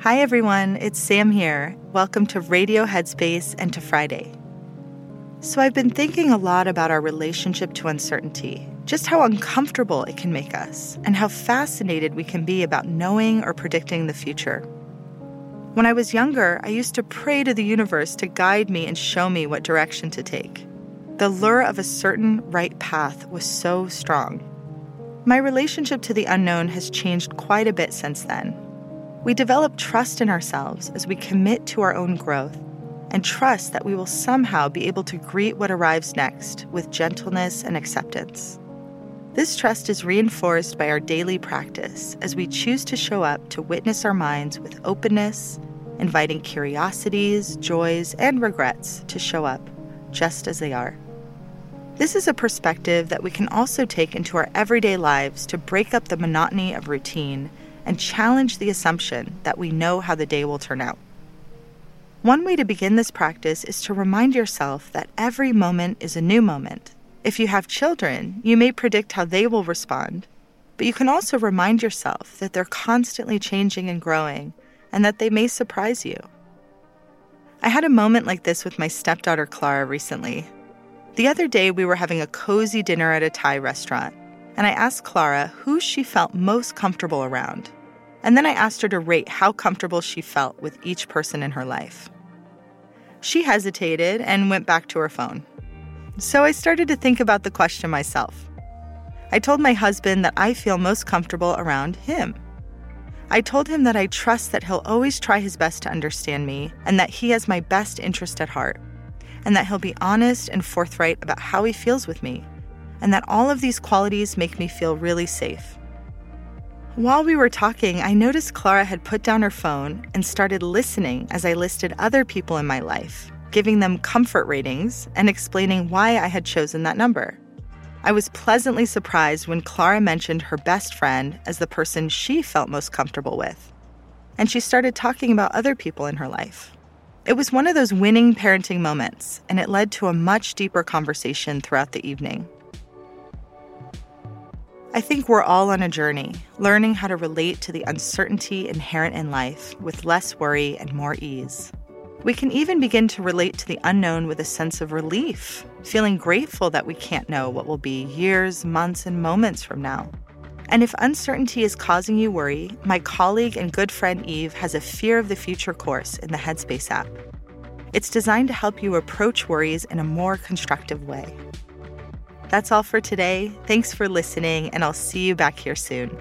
Hi, everyone. It's Sam here. Welcome to Radio Headspace and to Friday. So, I've been thinking a lot about our relationship to uncertainty, just how uncomfortable it can make us, and how fascinated we can be about knowing or predicting the future. When I was younger, I used to pray to the universe to guide me and show me what direction to take. The lure of a certain right path was so strong. My relationship to the unknown has changed quite a bit since then. We develop trust in ourselves as we commit to our own growth and trust that we will somehow be able to greet what arrives next with gentleness and acceptance. This trust is reinforced by our daily practice as we choose to show up to witness our minds with openness, inviting curiosities, joys, and regrets to show up just as they are. This is a perspective that we can also take into our everyday lives to break up the monotony of routine and challenge the assumption that we know how the day will turn out. One way to begin this practice is to remind yourself that every moment is a new moment. If you have children, you may predict how they will respond, but you can also remind yourself that they're constantly changing and growing and that they may surprise you. I had a moment like this with my stepdaughter Clara recently. The other day, we were having a cozy dinner at a Thai restaurant and I asked Clara who she felt most comfortable around. And then I asked her to rate how comfortable she felt with each person in her life. She hesitated and went back to her phone. So I started to think about the question myself. I told my husband that I feel most comfortable around him. I told him that I trust that he'll always try his best to understand me and that he has my best interest at heart, and that he'll be honest and forthright about how he feels with me and that all of these qualities make me feel really safe. While we were talking, I noticed Clara had put down her phone and started listening as I listed other people in my life, giving them comfort ratings and explaining why I had chosen that number. I was pleasantly surprised when Clara mentioned her best friend as the person she felt most comfortable with. And she started talking about other people in her life. It was one of those winning parenting moments, and it led to a much deeper conversation throughout the evening. I think we're all on a journey, learning how to relate to the uncertainty inherent in life with less worry and more ease. We can even begin to relate to the unknown with a sense of relief, feeling grateful that we can't know what will be years, months, and moments from now. And if uncertainty is causing you worry, my colleague and good friend Eve has a Fear of the Future course in the Headspace app. It's designed to help you approach worries in a more constructive way. That's all for today. Thanks for listening, and I'll see you back here soon.